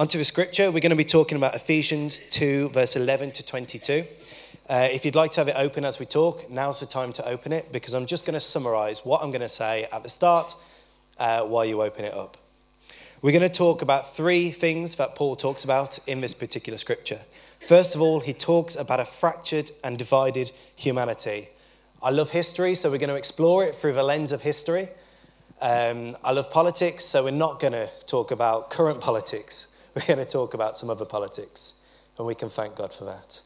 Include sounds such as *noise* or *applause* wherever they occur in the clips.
Onto the scripture, we're going to be talking about Ephesians 2, verse 11 to 22. Uh, if you'd like to have it open as we talk, now's the time to open it because I'm just going to summarize what I'm going to say at the start uh, while you open it up. We're going to talk about three things that Paul talks about in this particular scripture. First of all, he talks about a fractured and divided humanity. I love history, so we're going to explore it through the lens of history. Um, I love politics, so we're not going to talk about current politics. We're going to talk about some other politics, and we can thank God for that.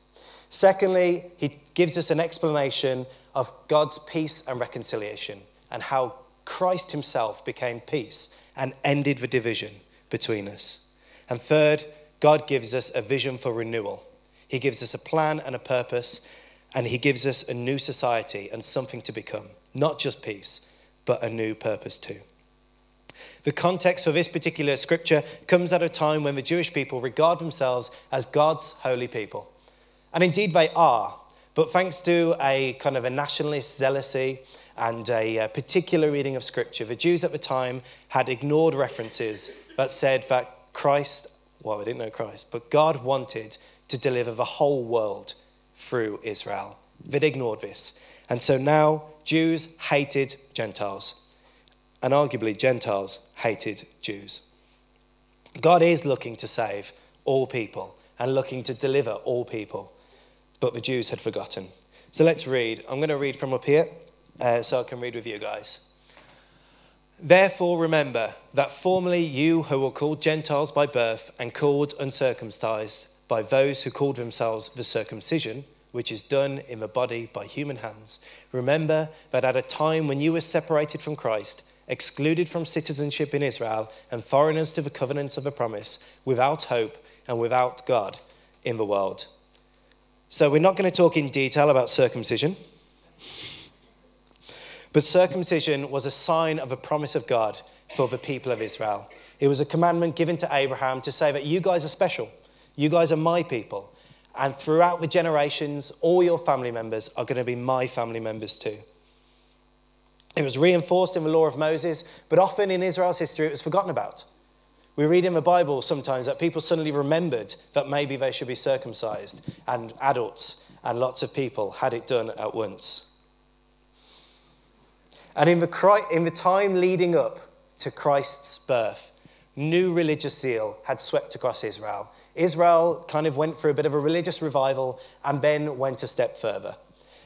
Secondly, he gives us an explanation of God's peace and reconciliation and how Christ himself became peace and ended the division between us. And third, God gives us a vision for renewal. He gives us a plan and a purpose, and He gives us a new society and something to become. Not just peace, but a new purpose too. The context for this particular scripture comes at a time when the Jewish people regard themselves as God's holy people. And indeed they are. But thanks to a kind of a nationalist zealousy and a, a particular reading of scripture, the Jews at the time had ignored references that said that Christ, well, they didn't know Christ, but God wanted to deliver the whole world through Israel. They'd ignored this. And so now Jews hated Gentiles, and arguably Gentiles hated Jews. God is looking to save all people and looking to deliver all people, but the Jews had forgotten. So let's read. I'm going to read from up here uh, so I can read with you guys. Therefore, remember that formerly you who were called Gentiles by birth and called uncircumcised by those who called themselves the circumcision, which is done in the body by human hands. Remember that at a time when you were separated from Christ, excluded from citizenship in Israel, and foreigners to the covenants of the promise, without hope and without God in the world. So, we're not going to talk in detail about circumcision, but circumcision was a sign of a promise of God for the people of Israel. It was a commandment given to Abraham to say that you guys are special, you guys are my people. And throughout the generations, all your family members are going to be my family members too. It was reinforced in the law of Moses, but often in Israel's history, it was forgotten about. We read in the Bible sometimes that people suddenly remembered that maybe they should be circumcised, and adults and lots of people had it done at once. And in the, in the time leading up to Christ's birth, new religious zeal had swept across Israel. Israel kind of went through a bit of a religious revival and then went a step further.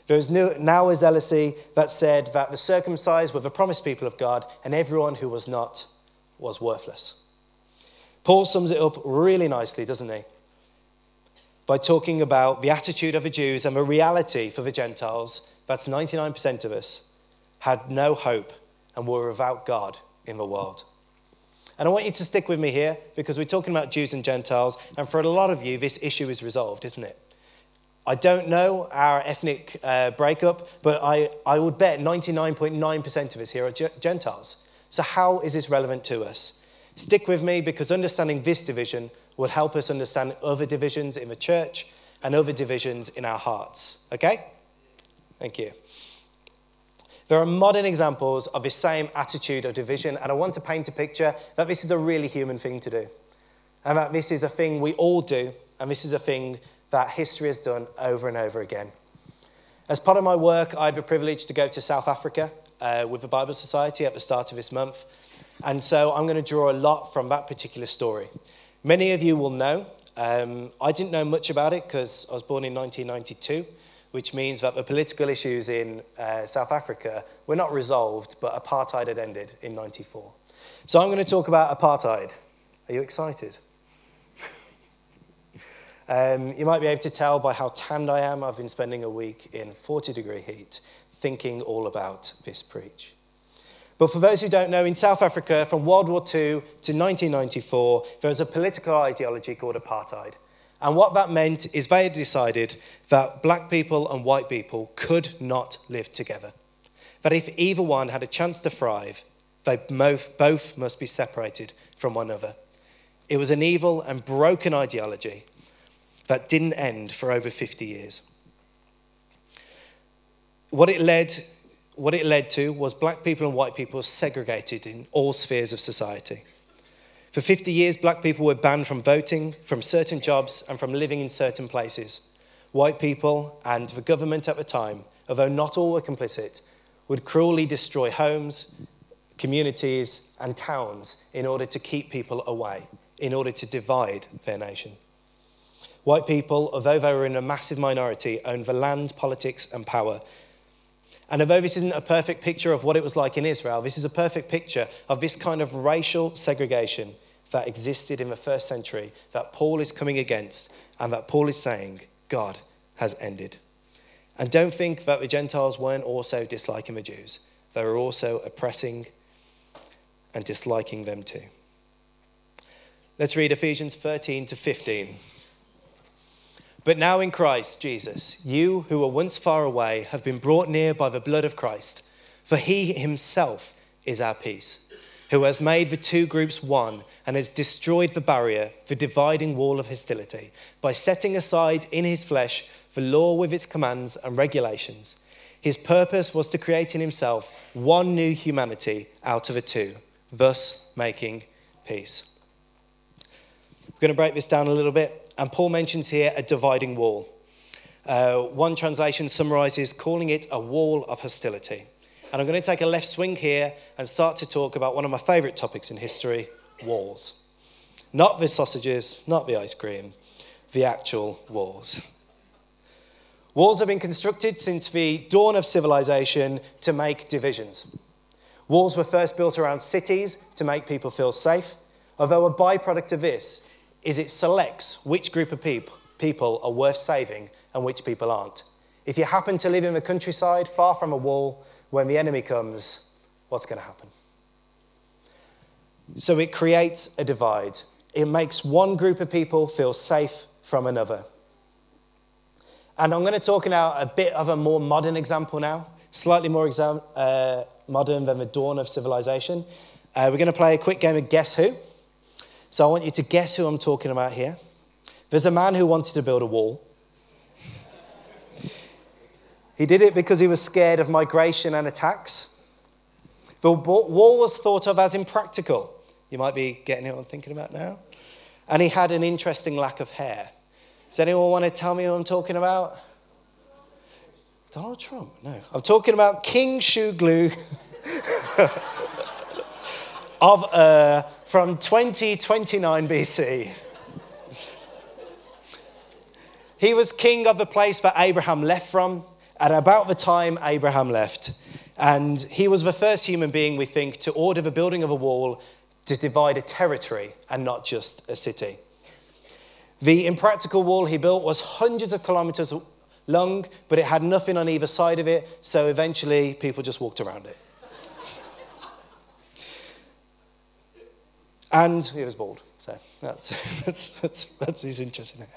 There was now a zealousy that said that the circumcised were the promised people of God and everyone who was not was worthless. Paul sums it up really nicely, doesn't he? By talking about the attitude of the Jews and the reality for the Gentiles, that's 99% of us, had no hope and were without God in the world. And I want you to stick with me here because we're talking about Jews and Gentiles, and for a lot of you, this issue is resolved, isn't it? I don't know our ethnic uh, breakup, but I, I would bet 99.9% of us here are Gentiles. So, how is this relevant to us? Stick with me because understanding this division will help us understand other divisions in the church and other divisions in our hearts. Okay? Thank you. There are modern examples of this same attitude of division, and I want to paint a picture that this is a really human thing to do. And that this is a thing we all do, and this is a thing that history has done over and over again. As part of my work, I had the privilege to go to South Africa uh, with the Bible Society at the start of this month. And so I'm going to draw a lot from that particular story. Many of you will know. Um, I didn't know much about it because I was born in 1992 which means that the political issues in uh, South Africa were not resolved, but apartheid had ended in 94. So I'm going to talk about apartheid. Are you excited? Um, you might be able to tell by how tanned I am. I've been spending a week in 40 degree heat thinking all about this preach. But for those who don't know, in South Africa, from World War II to 1994, there was a political ideology called apartheid. And what that meant is they decided that black people and white people could not live together. That if either one had a chance to thrive, they both must be separated from one another. It was an evil and broken ideology that didn't end for over 50 years. What it led, what it led to was black people and white people segregated in all spheres of society. For 50 years, black people were banned from voting, from certain jobs, and from living in certain places. White people and the government at the time, although not all were complicit, would cruelly destroy homes, communities, and towns in order to keep people away, in order to divide their nation. White people, although they were in a massive minority, owned the land, politics, and power. And although this isn't a perfect picture of what it was like in Israel, this is a perfect picture of this kind of racial segregation that existed in the first century that Paul is coming against and that Paul is saying God has ended. And don't think that the Gentiles weren't also disliking the Jews, they were also oppressing and disliking them too. Let's read Ephesians 13 to 15. But now in Christ Jesus, you who were once far away have been brought near by the blood of Christ, for he himself is our peace, who has made the two groups one and has destroyed the barrier, the dividing wall of hostility, by setting aside in his flesh the law with its commands and regulations. His purpose was to create in himself one new humanity out of the two, thus making peace. We're going to break this down a little bit and Paul mentions here a dividing wall. Uh, one translation summarizes calling it a wall of hostility. And I'm going to take a left swing here and start to talk about one of my favorite topics in history walls. Not the sausages, not the ice cream, the actual walls. Walls have been constructed since the dawn of civilization to make divisions. Walls were first built around cities to make people feel safe, although a byproduct of this is it selects which group of people, people are worth saving and which people aren't. If you happen to live in the countryside, far from a wall, when the enemy comes, what's going to happen? So it creates a divide. It makes one group of people feel safe from another. And I'm going to talk now a bit of a more modern example now, slightly more exam- uh, modern than the dawn of civilization. Uh, we're going to play a quick game of Guess Who. So I want you to guess who I'm talking about here. There's a man who wanted to build a wall. He did it because he was scared of migration and attacks. The wall was thought of as impractical. You might be getting what I'm thinking about now. And he had an interesting lack of hair. Does anyone want to tell me who I'm talking about? Donald Trump? No. I'm talking about King Shulgi *laughs* of uh, from 2029 BC. he was king of the place that Abraham left from at about the time Abraham left. And he was the first human being, we think, to order the building of a wall to divide a territory and not just a city. The impractical wall he built was hundreds of kilometers long, but it had nothing on either side of it, so eventually people just walked around it. And he was bald. So that's, *laughs* that's, that's, that's his interest in it.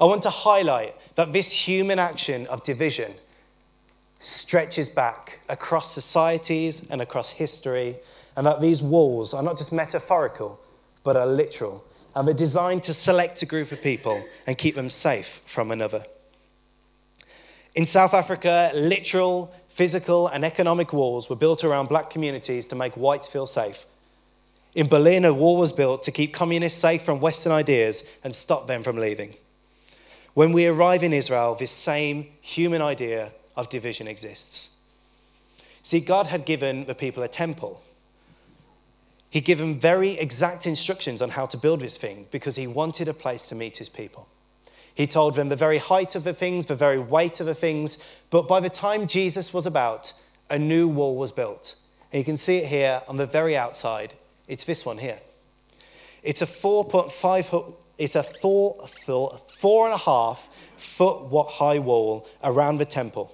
I want to highlight that this human action of division stretches back across societies and across history, and that these walls are not just metaphorical, but are literal, and they're designed to select a group of people and keep them safe from another. In South Africa, literal, physical, and economic walls were built around black communities to make whites feel safe in Berlin, a wall was built to keep communists safe from Western ideas and stop them from leaving. When we arrive in Israel, this same human idea of division exists. See, God had given the people a temple. He'd given very exact instructions on how to build this thing because he wanted a place to meet his people. He told them the very height of the things, the very weight of the things, but by the time Jesus was about, a new wall was built. And you can see it here on the very outside. It's this one here. It's a 4.5 it's a four, four, four and a half foot high wall around the temple.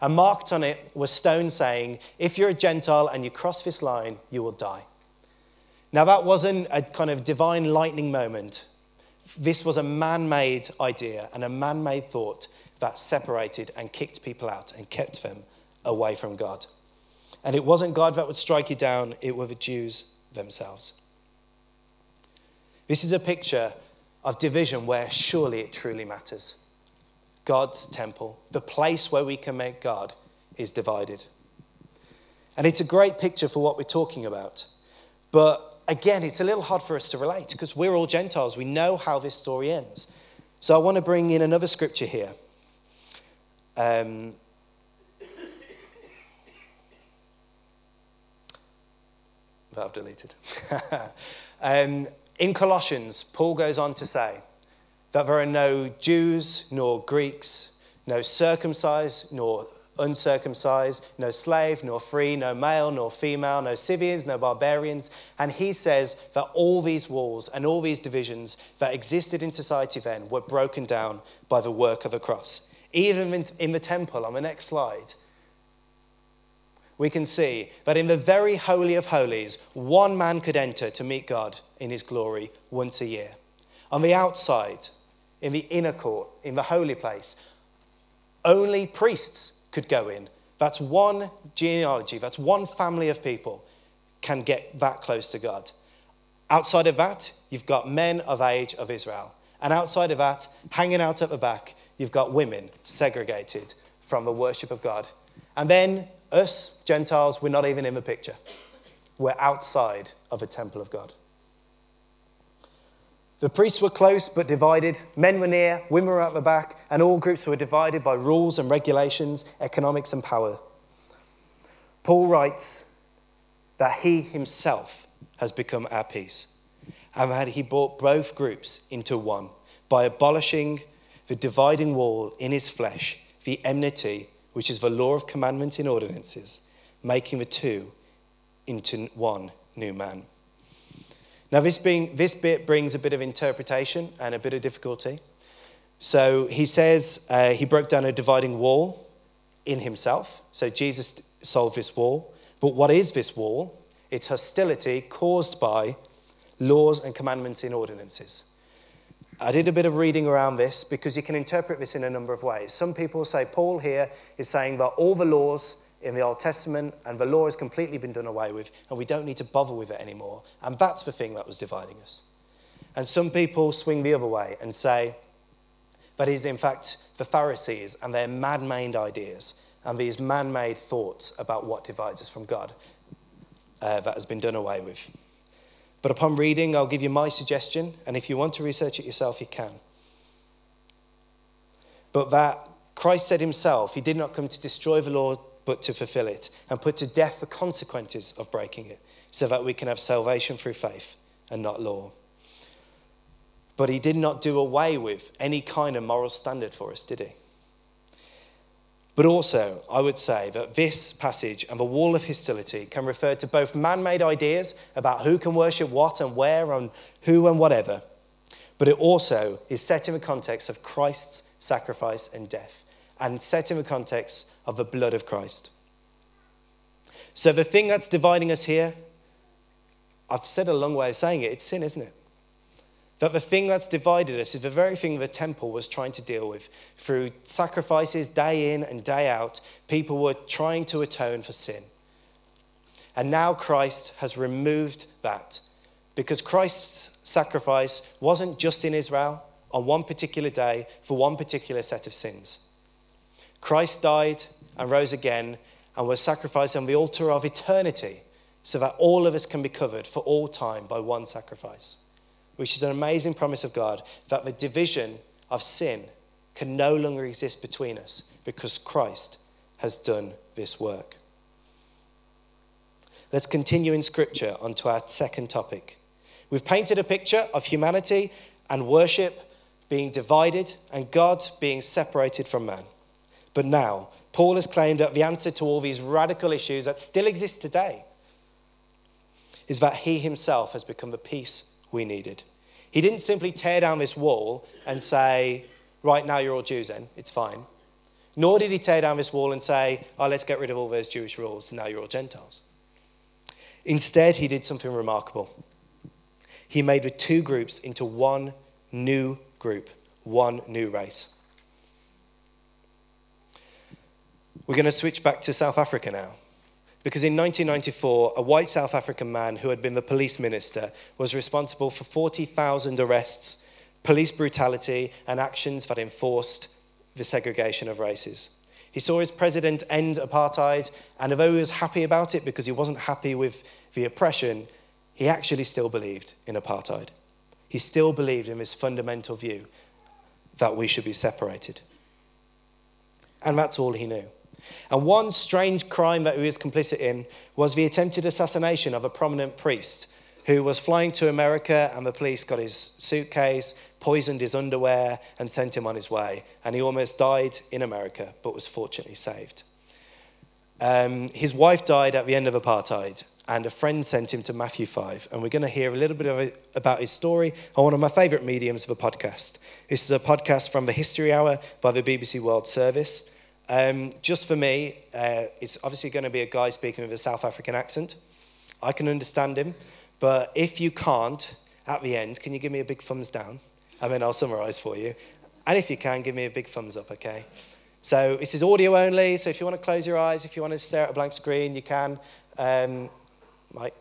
And marked on it was stone saying, If you're a Gentile and you cross this line, you will die. Now, that wasn't a kind of divine lightning moment. This was a man made idea and a man made thought that separated and kicked people out and kept them away from God. And it wasn't God that would strike you down, it were the Jews themselves. This is a picture of division where surely it truly matters. God's temple, the place where we can make God, is divided. And it's a great picture for what we're talking about. But again, it's a little hard for us to relate because we're all Gentiles. We know how this story ends. So I want to bring in another scripture here. Um, that I've deleted. *laughs* um, in Colossians, Paul goes on to say that there are no Jews nor Greeks, no circumcised nor uncircumcised, no slave nor free, no male nor female, no Scythians, no barbarians. And he says that all these walls and all these divisions that existed in society then were broken down by the work of the cross. Even in the temple, on the next slide, we can see that in the very Holy of Holies, one man could enter to meet God in his glory once a year. On the outside, in the inner court, in the holy place, only priests could go in. That's one genealogy, that's one family of people can get that close to God. Outside of that, you've got men of age of Israel. And outside of that, hanging out at the back, you've got women segregated from the worship of God. And then us, Gentiles, we're not even in the picture. We're outside of a temple of God. The priests were close but divided. Men were near, women were at the back, and all groups were divided by rules and regulations, economics and power. Paul writes that he himself has become our peace, and that he brought both groups into one by abolishing the dividing wall in his flesh, the enmity, which is the law of commandments and ordinances, making the two into one new man. Now, this, being, this bit brings a bit of interpretation and a bit of difficulty. So he says uh, he broke down a dividing wall in himself. So Jesus solved this wall. But what is this wall? It's hostility caused by laws and commandments in ordinances. I did a bit of reading around this because you can interpret this in a number of ways. Some people say Paul here is saying that all the laws in the Old Testament, and the law has completely been done away with, and we don't need to bother with it anymore. And that's the thing that was dividing us. And some people swing the other way and say that is, in fact, the Pharisees and their man made ideas and these man made thoughts about what divides us from God uh, that has been done away with. But upon reading, I'll give you my suggestion, and if you want to research it yourself, you can. But that Christ said himself, he did not come to destroy the law, but to fulfill it, and put to death the consequences of breaking it, so that we can have salvation through faith and not law. But he did not do away with any kind of moral standard for us, did he? But also, I would say that this passage and the wall of hostility can refer to both man made ideas about who can worship what and where and who and whatever, but it also is set in the context of Christ's sacrifice and death, and set in the context of the blood of Christ. So, the thing that's dividing us here, I've said a long way of saying it, it's sin, isn't it? That the thing that's divided us is the very thing the temple was trying to deal with. Through sacrifices day in and day out, people were trying to atone for sin. And now Christ has removed that because Christ's sacrifice wasn't just in Israel on one particular day for one particular set of sins. Christ died and rose again and was sacrificed on the altar of eternity so that all of us can be covered for all time by one sacrifice, which is an amazing promise of God that the division of sin can no longer exist between us because Christ has done this work. Let's continue in Scripture onto our second topic. We've painted a picture of humanity and worship being divided and God being separated from man. But now, Paul has claimed that the answer to all these radical issues that still exist today is that he himself has become the peace we needed. He didn't simply tear down this wall and say, right now you're all Jews then, it's fine. Nor did he tear down this wall and say, oh, let's get rid of all those Jewish rules, now you're all Gentiles. Instead, he did something remarkable. He made the two groups into one new group, one new race. We're going to switch back to South Africa now. Because in 1994, a white South African man who had been the police minister was responsible for 40,000 arrests, police brutality, and actions that enforced the segregation of races. He saw his president end apartheid, and although he was happy about it because he wasn't happy with the oppression, he actually still believed in apartheid. He still believed in this fundamental view that we should be separated. And that's all he knew. And one strange crime that he was complicit in was the attempted assassination of a prominent priest who was flying to America, and the police got his suitcase, poisoned his underwear, and sent him on his way. And he almost died in America, but was fortunately saved. Um, his wife died at the end of apartheid, and a friend sent him to Matthew 5. And we're going to hear a little bit it, about his story on one of my favourite mediums of a podcast. This is a podcast from the History Hour by the BBC World Service. Um, just for me, uh, it's obviously going to be a guy speaking with a South African accent. I can understand him, but if you can't, at the end, can you give me a big thumbs down? And then I'll summarize for you. And if you can, give me a big thumbs up, okay? So this is audio only, so if you want to close your eyes, if you want to stare at a blank screen, you can. Um, Mike.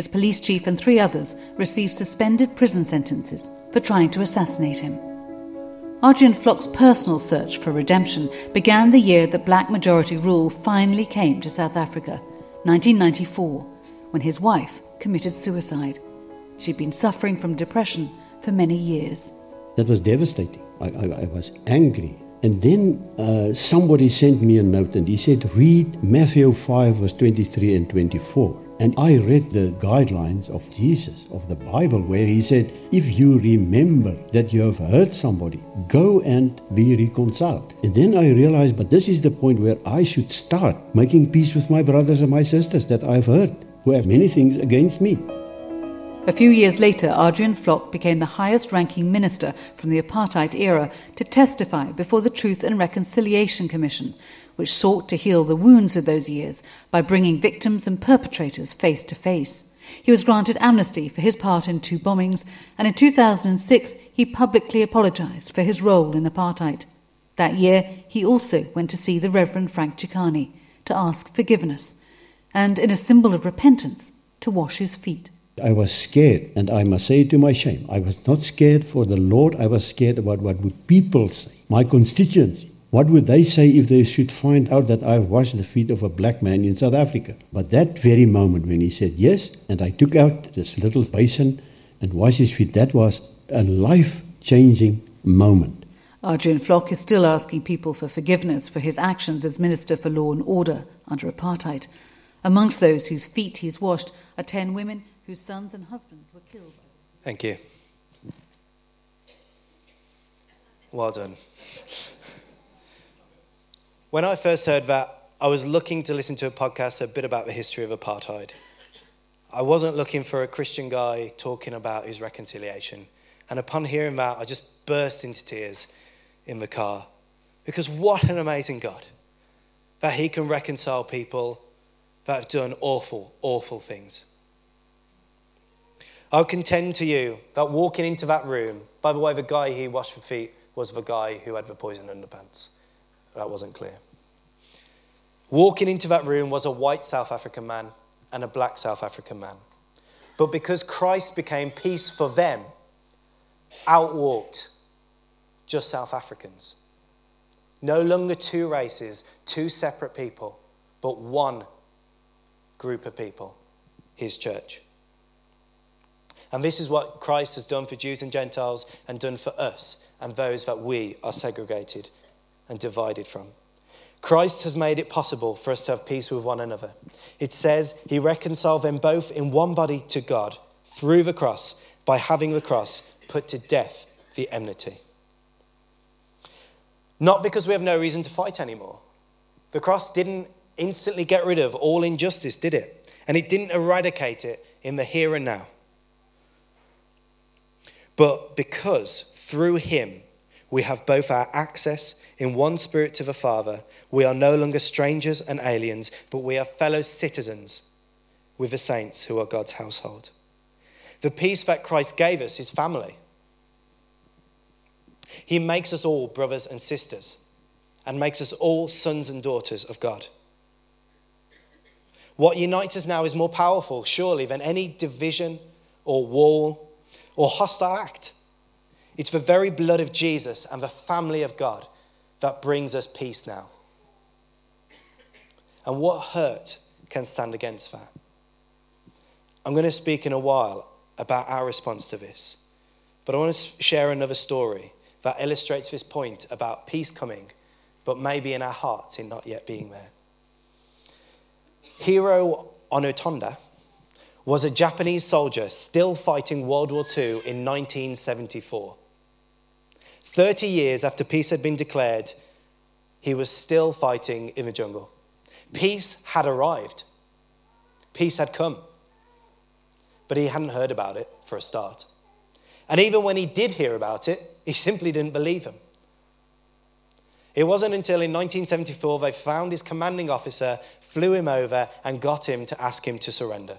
His police chief and three others received suspended prison sentences for trying to assassinate him. Adriaan Vlok's personal search for redemption began the year that black majority rule finally came to South Africa, 1994, when his wife committed suicide. She'd been suffering from depression for many years. That was devastating. I, I, I was angry. And then uh, somebody sent me a note and he said, read Matthew 5, verse 23 and 24. And I read the guidelines of Jesus, of the Bible, where he said, If you remember that you have hurt somebody, go and be reconciled. And then I realized, but this is the point where I should start making peace with my brothers and my sisters that I've hurt, who have many things against me. A few years later, Adriaan Vlok became the highest ranking minister from the apartheid era to testify before the Truth and Reconciliation Commission, which sought to heal the wounds of those years by bringing victims and perpetrators face to face. He was granted amnesty for his part in two bombings, and in 2006 he publicly apologized for his role in apartheid. That year, he also went to see the Reverend Frank Chikane to ask forgiveness, and in a symbol of repentance, to wash his feet. I was scared, and I must say to my shame, I was not scared for the Lord, I was scared about what would people say, my constituency. What would they say if they should find out that I washed the feet of a black man in South Africa? But that very moment when he said yes, and I took out this little basin and washed his feet, that was a life changing moment. Adriaan Vlok is still asking people for forgiveness for his actions as Minister for Law and Order under apartheid. Amongst those whose feet he's washed are 10 women whose sons and husbands were killed. Thank you. Well done. When I first heard that, I was looking to listen to a podcast a bit about the history of apartheid. I wasn't looking for a Christian guy talking about his reconciliation. And upon hearing that, I just burst into tears in the car. Because what an amazing God that He can reconcile people that have done awful, awful things. I'll contend to you that walking into that room, by the way, the guy he washed the feet was the guy who had the poison underpants. That wasn't clear. Walking into that room was a white South African man and a black South African man. But because Christ became peace for them, outwalked just South Africans. No longer two races, two separate people, but one group of people, his church. And this is what Christ has done for Jews and Gentiles and done for us and those that we are segregated and divided from. Christ has made it possible for us to have peace with one another. It says he reconciled them both in one body to God through the cross by having the cross put to death the enmity. Not because we have no reason to fight anymore. The cross didn't instantly get rid of all injustice, did it? And it didn't eradicate it in the here and now. But because through him we have both our access in one spirit to the Father, we are no longer strangers and aliens, but we are fellow citizens with the saints who are God's household. The peace that Christ gave us is family. He makes us all brothers and sisters and makes us all sons and daughters of God. What unites us now is more powerful, surely, than any division or wall or hostile act. It's the very blood of Jesus and the family of God that brings us peace now. And what hurt can stand against that? I'm going to speak in a while about our response to this. But I want to share another story that illustrates this point about peace coming, but maybe in our hearts in not yet being there. Hiro Onotonda was a Japanese soldier still fighting World War II in 1974. 30 years after peace had been declared, he was still fighting in the jungle. Peace had arrived, peace had come, but he hadn't heard about it for a start. And even when he did hear about it, he simply didn't believe him. It wasn't until in 1974 they found his commanding officer, flew him over, and got him to ask him to surrender.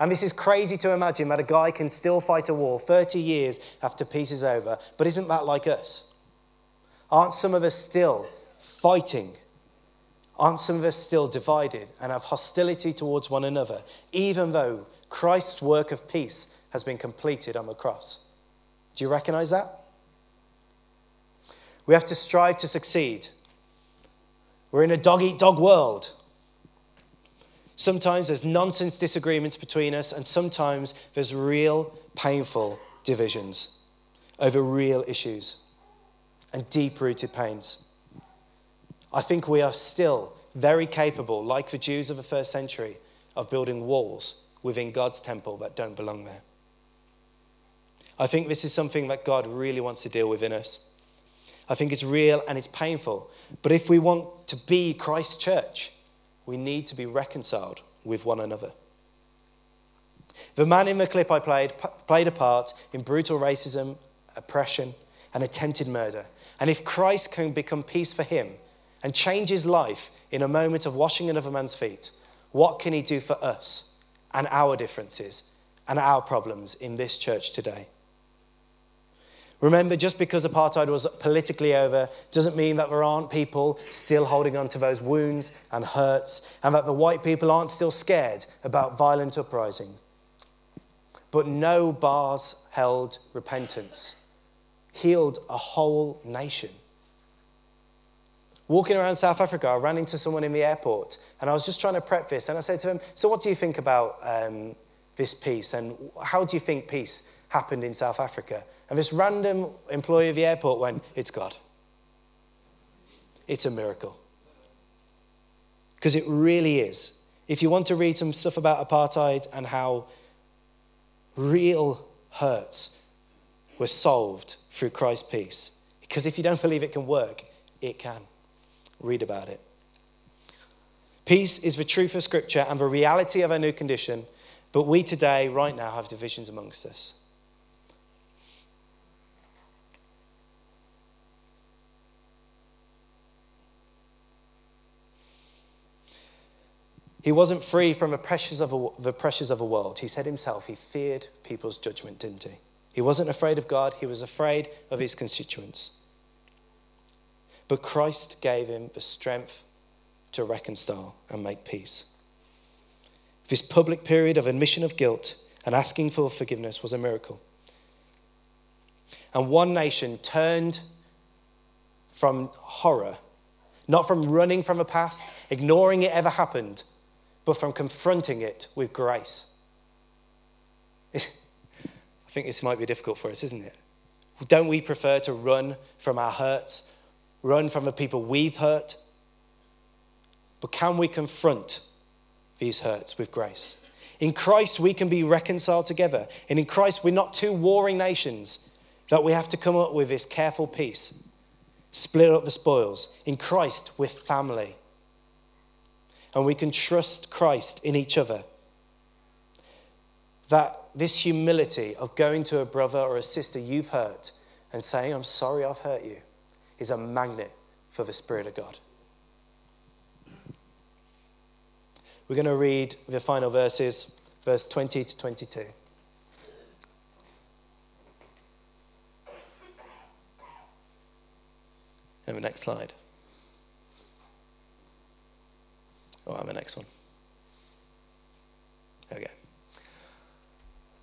And this is crazy to imagine that a guy can still fight a war 30 years after peace is over, but isn't that like us? Aren't some of us still fighting? Aren't some of us still divided and have hostility towards one another, even though Christ's work of peace has been completed on the cross? Do you recognize that? We have to strive to succeed. We're in a dog eat dog world. Sometimes there's nonsense disagreements between us, and sometimes there's real, painful divisions over real issues and deep rooted pains. I think we are still very capable, like the Jews of the first century, of building walls within God's temple that don't belong there. I think this is something that God really wants to deal with in us. I think it's real and it's painful. But if we want to be Christ's church, we need to be reconciled with one another. The man in the clip I played played a part in brutal racism, oppression, and attempted murder. And if Christ can become peace for him and change his life in a moment of washing another man's feet, what can he do for us and our differences and our problems in this church today? Remember, just because apartheid was politically over doesn't mean that there aren't people still holding on to those wounds and hurts, and that the white people aren't still scared about violent uprising. But no bars held repentance healed a whole nation. Walking around South Africa, I ran into someone in the airport, and I was just trying to prep this, and I said to him, So, what do you think about um, this peace, and how do you think peace happened in South Africa? And this random employee of the airport went, It's God. It's a miracle. Because it really is. If you want to read some stuff about apartheid and how real hurts were solved through Christ's peace. Because if you don't believe it can work, it can. Read about it. Peace is the truth of Scripture and the reality of our new condition, but we today, right now, have divisions amongst us. He wasn't free from the pressures of a, the pressures of a world. He said himself he feared people's judgment, didn't he? He wasn't afraid of God, he was afraid of his constituents. But Christ gave him the strength to reconcile and make peace. This public period of admission of guilt and asking for forgiveness was a miracle. And one nation turned from horror, not from running from a past, ignoring it ever happened, but from confronting it with grace. *laughs* I think this might be difficult for us, isn't it? Don't we prefer to run from our hurts, run from the people we've hurt? But can we confront these hurts with grace? In Christ, we can be reconciled together. And in Christ, we're not two warring nations that we have to come up with this careful peace, split up the spoils. In Christ, we're family. And we can trust Christ in each other. That this humility of going to a brother or a sister you've hurt and saying, I'm sorry I've hurt you, is a magnet for the Spirit of God. We're going to read the final verses, verse 20 to 22. And the next slide. Oh, I'm the next one. There we go.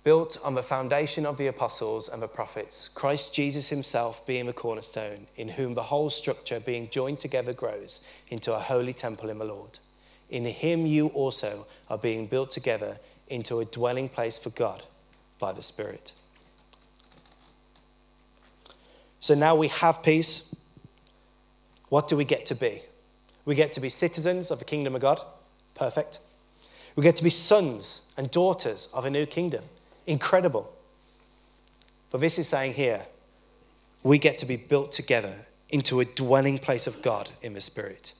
built on the foundation of the apostles and the prophets, Christ Jesus himself being the cornerstone, in whom the whole structure being joined together grows into a holy temple in the Lord. In him you also are being built together into a dwelling place for God by the Spirit. So now we have peace. What do we get to be? We get to be citizens of the kingdom of God. Perfect. We get to be sons and daughters of a new kingdom. Incredible. But this is saying here, we get to be built together into a dwelling place of God in the Spirit.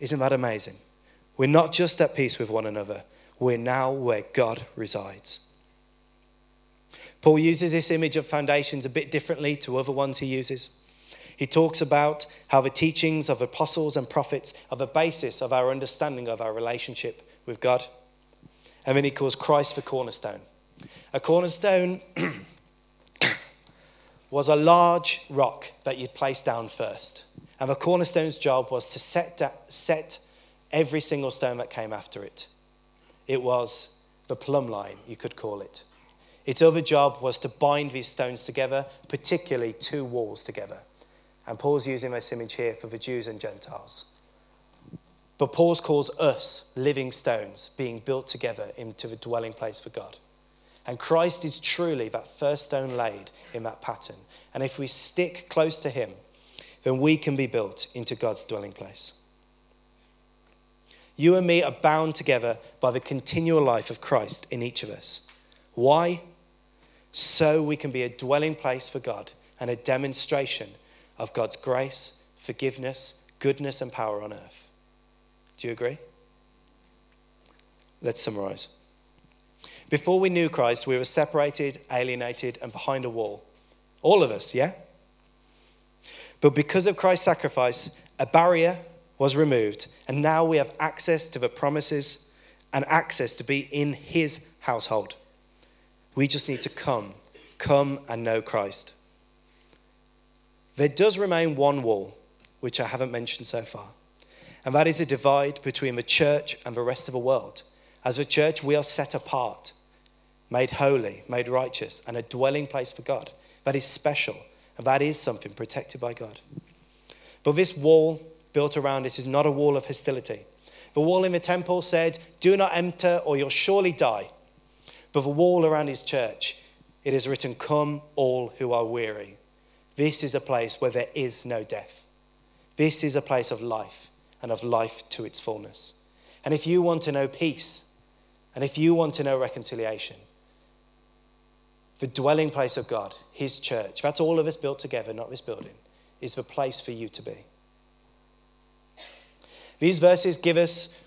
Isn't that amazing? We're not just at peace with one another, we're now where God resides. Paul uses this image of foundations a bit differently to other ones he uses. He talks about how the teachings of apostles and prophets are the basis of our understanding of our relationship with God. And then he calls Christ the cornerstone. A cornerstone *clears throat* was a large rock that you'd place down first. And the cornerstone's job was to set, da- set every single stone that came after it. It was the plumb line, you could call it. Its other job was to bind these stones together, particularly two walls together. And Paul's using this image here for the Jews and Gentiles. But Paul calls us living stones being built together into the dwelling place for God. And Christ is truly that first stone laid in that pattern. And if we stick close to him, then we can be built into God's dwelling place. You and me are bound together by the continual life of Christ in each of us. Why? So we can be a dwelling place for God and a demonstration of God's grace, forgiveness, goodness, and power on earth. Do you agree? Let's summarize. Before we knew Christ, we were separated, alienated, and behind a wall. All of us, yeah? But because of Christ's sacrifice, a barrier was removed, and now we have access to the promises and access to be in his household. We just need to come, come and know Christ. There does remain one wall, which I haven't mentioned so far, and that is a divide between the church and the rest of the world. As a church, we are set apart, made holy, made righteous, and a dwelling place for God. That is special, and that is something protected by God. But this wall built around it is not a wall of hostility. The wall in the temple said, Do not enter, or you'll surely die. But the wall around his church, it is written, Come, all who are weary. This is a place where there is no death. This is a place of life and of life to its fullness. And if you want to know peace, and if you want to know reconciliation, the dwelling place of God, His church, that's all of us built together, not this building, is the place for you to be. These verses give us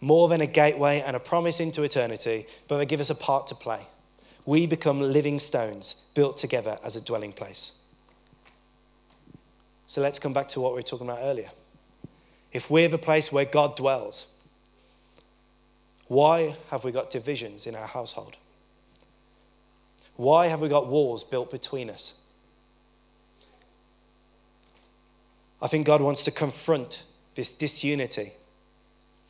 more than a gateway and a promise into eternity, but they give us a part to play. We become living stones built together as a dwelling place. So let's come back to what we were talking about earlier. If we're the place where God dwells, why have we got divisions in our household? Why have we got walls built between us? I think God wants to confront this disunity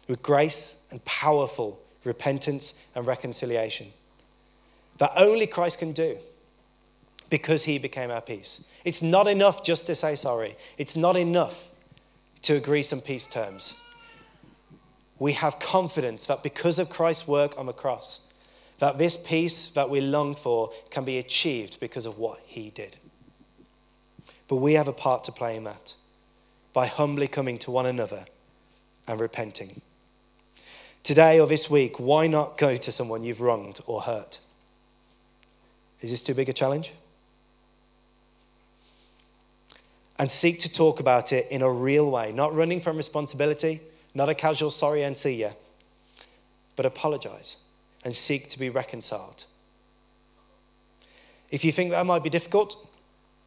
with grace and powerful repentance and reconciliation that only Christ can do because he became our peace. It's not enough just to say sorry, it's not enough to agree some peace terms. We have confidence that because of Christ's work on the cross, that this peace that we long for can be achieved because of what he did. But we have a part to play in that by humbly coming to one another and repenting. Today or this week, why not go to someone you've wronged or hurt? Is this too big a challenge? And seek to talk about it in a real way, not running from responsibility, not a casual sorry and see ya, but apologize and seek to be reconciled. If you think that might be difficult,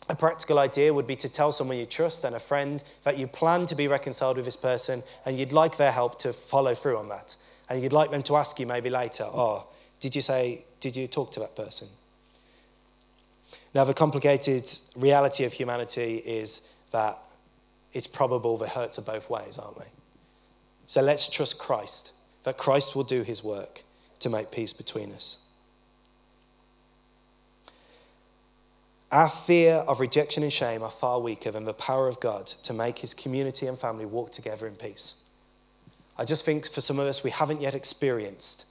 a practical idea would be to tell someone you trust and a friend that you plan to be reconciled with this person and you'd like their help to follow through on that. And you'd like them to ask you maybe later, oh, did you say, did you talk to that person? Now, the complicated reality of humanity is that it's probable the hurts are both ways, aren't they? So let's trust Christ, that Christ will do his work to make peace between us. Our fear of rejection and shame are far weaker than the power of God to make his community and family walk together in peace. I just think for some of us, we haven't yet experienced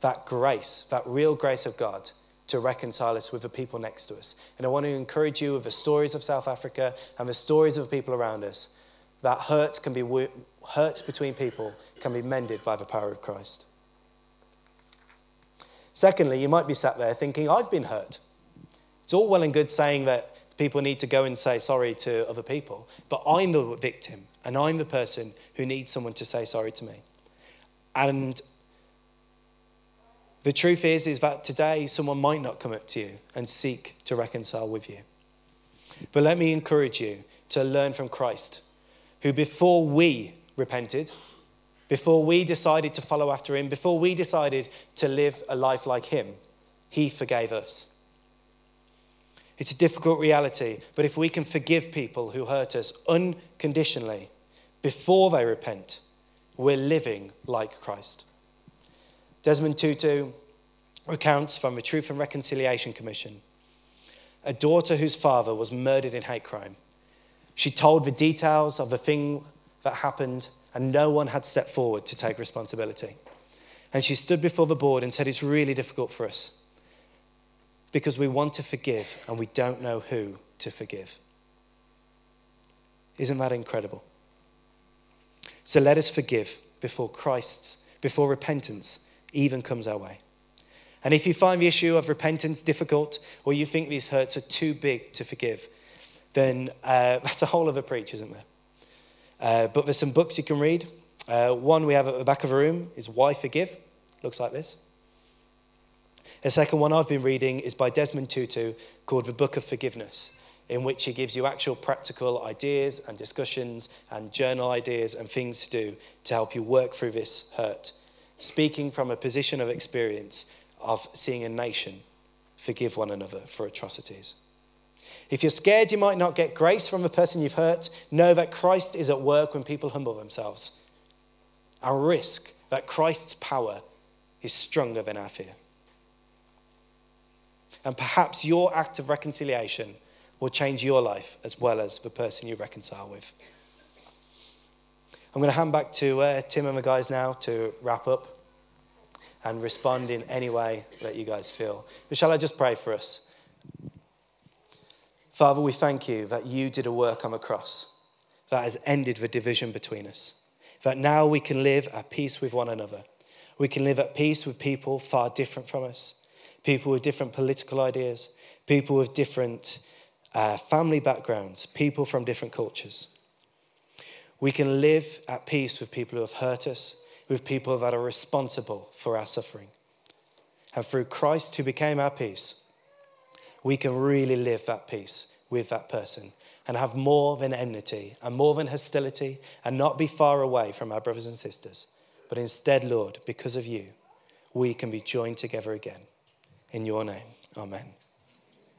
that grace, that real grace of God to reconcile us with the people next to us. And I want to encourage you with the stories of South Africa and the stories of people around us that hurt can be hurts between people can be mended by the power of Christ. Secondly, you might be sat there thinking, I've been hurt. It's all well and good saying that people need to go and say sorry to other people, but I'm the victim and I'm the person who needs someone to say sorry to me. And the truth is, is that today someone might not come up to you and seek to reconcile with you. But let me encourage you to learn from Christ, who before we repented, before we decided to follow after him, before we decided to live a life like him, he forgave us. It's a difficult reality, but if we can forgive people who hurt us unconditionally before they repent, we're living like Christ. Desmond Tutu recounts from the Truth and Reconciliation Commission a daughter whose father was murdered in hate crime. She told the details of the thing that happened, and no one had stepped forward to take responsibility. And she stood before the board and said, It's really difficult for us because we want to forgive and we don't know who to forgive. Isn't that incredible? So let us forgive before Christ's, before repentance even comes our way. And if you find the issue of repentance difficult, or you think these hurts are too big to forgive, then uh, *laughs* that's a whole other preach, isn't there? Uh, but there's some books you can read. Uh, one we have at the back of the room is Why Forgive. Looks like this. The second one I've been reading is by Desmond Tutu called The Book of Forgiveness, in which he gives you actual practical ideas and discussions and journal ideas and things to do to help you work through this hurt speaking from a position of experience of seeing a nation forgive one another for atrocities. If you're scared you might not get grace from the person you've hurt, know that Christ is at work when people humble themselves. Our risk that Christ's power is stronger than our fear. And perhaps your act of reconciliation will change your life as well as the person you reconcile with. I'm going to hand back to uh, Tim and the guys now to wrap up and respond in any way that you guys feel. But shall I just pray for us? Father, we thank you that you did a work on the cross that has ended the division between us, that now we can live at peace with one another. We can live at peace with people far different from us, people with different political ideas, people with different uh, family backgrounds, people from different cultures. We can live at peace with people who have hurt us, with people that are responsible for our suffering. And through Christ, who became our peace, we can really live that peace with that person and have more than enmity and more than hostility and not be far away from our brothers and sisters. But instead, Lord, because of you, we can be joined together again. In your name, amen.